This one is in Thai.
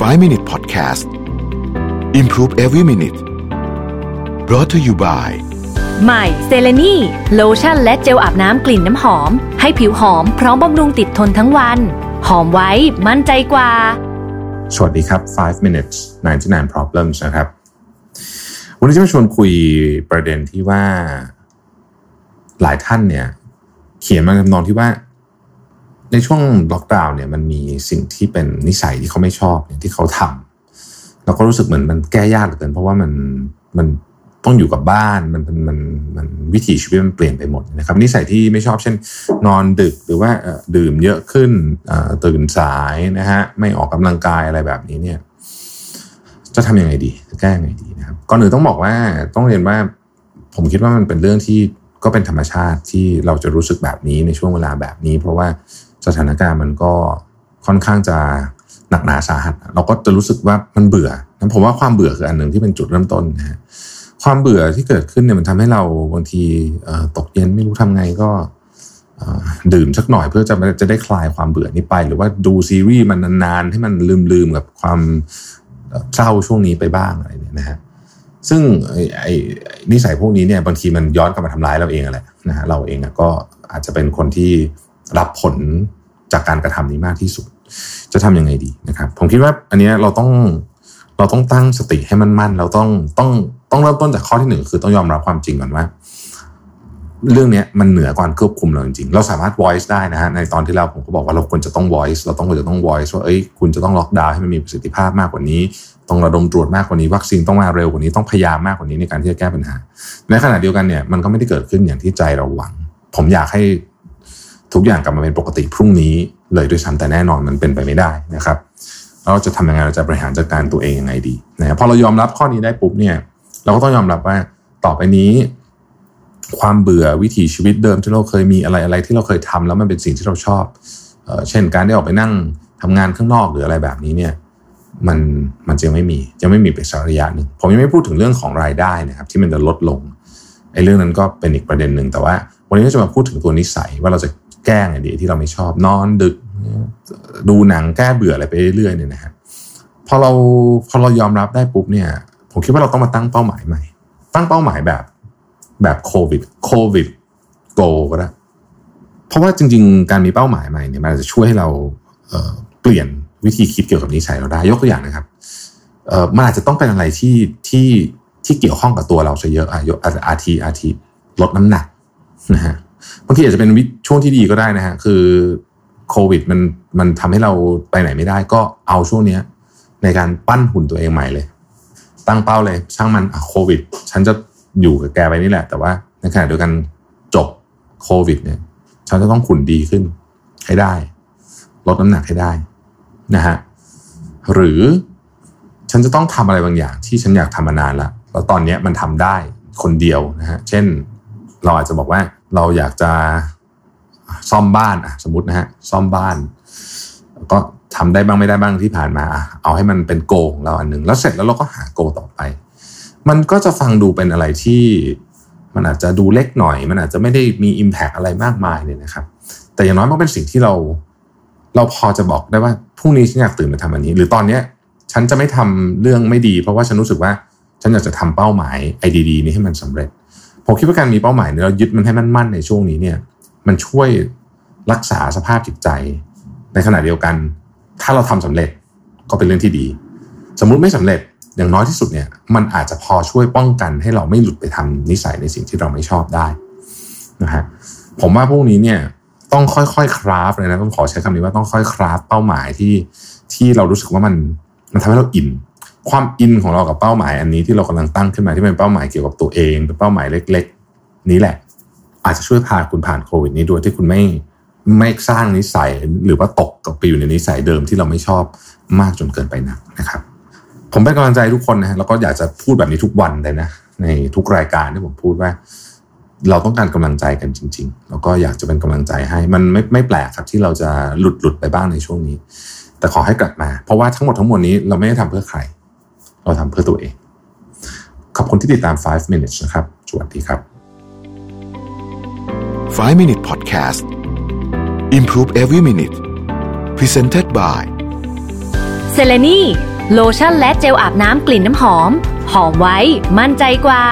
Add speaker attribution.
Speaker 1: 5 Minute Podcast Improve Every Minute brought to you by
Speaker 2: ใหม่เซเลนีโลชั่นและเจลอาบน้ำกลิ่นน้ำหอม ให้ผิวหอมพร้อมบำรุงติดทนทั้งวัน หอมไว้มั่นใจกว่า
Speaker 3: สวัสดีครับ 5 minutes 99 problems นะครับ วันนี้จะมาชวนคุยประเด็นที่ว่า หลายท่านเนี่ย เขียนมาทำนองที่ว่า ในช่วงล็อกดาวน์เนี่ยมันมีสิ่งที่เป็นนิสัยที่เขาไม่ชอบที่เขาทำแล้วก็รู้สึกเหมือนมันแก้ยากเหลือเกินเพราะว่ามันมันต้องอยู่กับบ้านมันมันมันมันวิถีชีวิตมันเปลี่ยนไปหมดนะครับนิสัยที่ไม่ชอบเช่น นอนดึกหรือว่าดื่มเยอะขึ้นตื่นสายนะฮะไม่ออกกำลังกายอะไรแบบนี้เนี่ย จะทำยังไงดีจะแก้ยังไงดีนะครับก่อนอื่นต้องบอกว่าต้องเรียนว่า ผมคิดว่ามันเป็นเรื่องที่ก็เป็นธรรมชาติที่เราจะรู้สึกแบบนี้ในช่วงเวลาแบบนี้ เพราะว่า สถานการณ์มันก็ค่อนข้างจะหนักหนาสาหัส เราก็จะรู้สึกว่ามันเบื่อนะผมว่าความเบื่อคืออันหนึ่งที่เป็นจุดเริ่มต้นนะฮะความเบื่อที่เกิดขึ้นเนี่ยมันทำให้เราบางทีตกเย็นไม่รู้ทำไงก็ดื่มสักหน่อยเพื่อจะจะได้คลายความเบื่อนี้ไป หรือว่าดูซีรีส์มันนานๆ ให้มันลืมๆกับความเศร้าช่วงนี้ไปบ้างอะไรเนี่ยนะฮะซึ่งไอ้นิสัยพวกนี้เนี่ยบางทีมันย้อนกลับมาทำร้ายเราเองอะแหละนะฮะเราเองก็อาจจะเป็นคนที่ รับผลจากการกระทำนี้มากที่สุด จะทำยังไงดีนะครับ ผมคิดว่าอันนี้เราต้องเราต้องตั้งสติให้มันมั่นเราต้องต้องต้องเริ่มต้นจากข้อที่หนึ่งคือต้องยอมรับความจริงก่อนว่า เรื่องนี้มันเหนือการควบคุมเราจริงๆ เราสามารถ voice ได้นะฮะในตอนที่เราผมก็บอกว่าเราควรจะต้อง voice เราต้องควรจะต้อง voice ว่าเอ้ยคุณจะต้องล็อกดาวน์ให้มันมีประสิทธิภาพมากกว่านี้ ต้องระดมตรวจมากกว่านี้ วัคซีนต้องมาเร็วกว่านี้ต้องพยายามมากกว่านี้ในการที่จะแก้ปัญหาในขณะเดียวกันเนี่ยมันก็ไม่ได้เกิดขึ้นอย่างที่ใจเราหวัง ผมอยากให้ ทุกอย่างกลับมาเป็นปกติพรุ่งนี้เลยด้วยซ้ำแต่แน่นอนมันเป็นไปไม่ได้นะครับเราจะทำยังไงเราจะบริหารจัดการตัวเองยังไงดีนะพอเรายอมรับข้อนี้ได้ปุ๊บเนี่ย เราก็ต้องยอมรับว่าต่อไปนี้ ความเบื่อวิถีชีวิตเดิมที่เราเคยมีอะไรอะไรที่เราเคยทำแล้วมันเป็นสิ่งที่เราชอบเออเช่นการได้ออกไปนั่งทำงานข้างนอกหรืออะไรแบบนี้เนี่ยมันมันจะไม่มีจะไม่มีไปสักระยะหนึ่งผมยังไม่พูดถึงเรื่องของรายได้นะครับ ที่มันจะลดลงไอ้เรื่องนั้นก็เป็นอีกประเด็นหนึ่งแต่ว่า วันนี้เราจะมาพูดถึงตัวนิสัยว่าเราจะ แก้ไงดีที่เราไม่ชอบนอนดึก ดูหนังแก้เบื่ออะไรไปเรื่อยๆเนี่ยนะครับพอเราพอเรายอมรับได้ปุ๊บเนี่ย ผมคิดว่าเราต้องมาตั้งเป้าหมายใหม่ ตั้งเป้าหมายแบบแบบโควิดโควิดโกก็ได้เพราะว่าจริง ๆ การมีเป้าหมายใหม่เนี่ยมันจะช่วยให้เราเเปลี่ยนวิธีคิดเกี่ยวกับนิสัยเราได้ ยกตัวอย่างนะครับมันอาจจะต้องเป็นอะไรที่ที่ที่เกี่ยวข้องกับตัวเราซะเยอะอะยกอาทีอาทีลดน้ำหนักนะฮะ บางทีอาจจะเป็นวิช่วงที่ดีก็ได้นะฮะคือโควิดมันมันทำให้เราไปไหนไม่ได้ ก็เอาช่วงเนี้ย ในการปั้นหุ่นตัวเองใหม่เลย ตั้งเป้าเลย ช่างมันโควิด ฉันจะอยู่กับแกไปนี่แหละ แต่ว่าในขณะเดียวกันจบโควิด เนี่ย ฉันจะต้องขุนดีขึ้นให้ได้ ลดน้ำหนักให้ได้นะฮะหรือฉันจะต้องทำอะไรบางอย่าง ที่ฉันอยากทำมานานแล้วแล้วตอนเนี้ยมันทำได้คนเดียวนะฮะเช่น เราอาจจะบอกว่า เราอยากจะซ่อมบ้านอะสมมตินะฮะซ่อมบ้าน ก็ทำได้บ้างไม่ได้บ้างที่ผ่านมา เอาให้มันเป็นโกของเราอันหนึ่งแล้วเสร็จแล้วเราก็หาโกต่อไป มันก็จะฟังดูเป็นอะไรที่มันอาจจะดูเล็กหน่อย มันอาจจะไม่ได้มี Impact อะไรมากมายเนี่ยนะครับ แต่อย่างน้อยมันเป็นสิ่งที่เราเราพอจะบอกได้ว่าพรุ่งนี้ฉันอยากตื่นมาทำอันนี้ หรือตอนเนี้ยฉันจะไม่ทำเรื่องไม่ดี เพราะว่าฉันรู้สึกว่าฉันอยากจะทำเป้าหมายไอดีๆนี้ให้มันสำเร็จ ผมคิดว่าการมีเป้าหมายเนี่ยเรายึดมันให้มั่นในช่วงนี้เนี่ย มันช่วยรักษาสภาพจิตใจ ในขณะเดียวกัน ถ้าเราทำสำเร็จก็เป็นเรื่องที่ดี สมมุติไม่สำเร็จอย่างน้อยที่สุดเนี่ย มันอาจจะพอช่วยป้องกันให้เราไม่หลุดไปทำนิสัยในสิ่งที่เราไม่ชอบได้นะฮะผมว่าพวกนี้เนี่ยต้องค่อยๆคราฟเลยนะต้องขอใช้คำนี้ว่าต้องค่อยคราฟเป้าหมายที่ที่เรารู้สึกว่ามันมันทำให้เราอิน ความอินของเรากับเป้าหมายอันนี้ที่เรากำลังตั้งขึ้นมาที่เป็นเป้าหมายเกี่ยวกับตัวเองเป็นเป้าหมายเล็ก ๆ นี้แหละ อาจจะช่วยพาคุณผ่านโควิดนี้ด้วยที่คุณไม่ไม่สร้างนิสัยหรือว่าตกกับไปอยู่ในนิสัยเดิมที่เราไม่ชอบมากจนเกินไปนักนะครับ ผมเป็นกำลังใจทุกคนนะฮะแล้วก็อยากจะพูดแบบนี้ทุกวันเลยนะ ในทุกรายการที่ผมพูดว่า เราต้องการกำลังใจกันจริง ๆ แล้วก็อยากจะเป็นกำลังใจให้มันไม่ไม่แปลกครับที่เราจะหลุดหลุดไปบ้างในช่วงนี้ แต่ขอให้กลับมา เพราะว่าทั้งหมดทั้งมวลนี้เราไม่ได้ทำเพื่อใคร เราทำเพื่อตัวเอง ขอบคุณที่ติดตาม 5 minutes นะครับ สวัสดีครับ
Speaker 1: 5 Minute Podcast Improve Every Minute Presented by
Speaker 2: เซเลนีโลชั่นและเจลอาบน้ำกลิ่นน้ำหอม หอมไว้ มั่นใจกว่า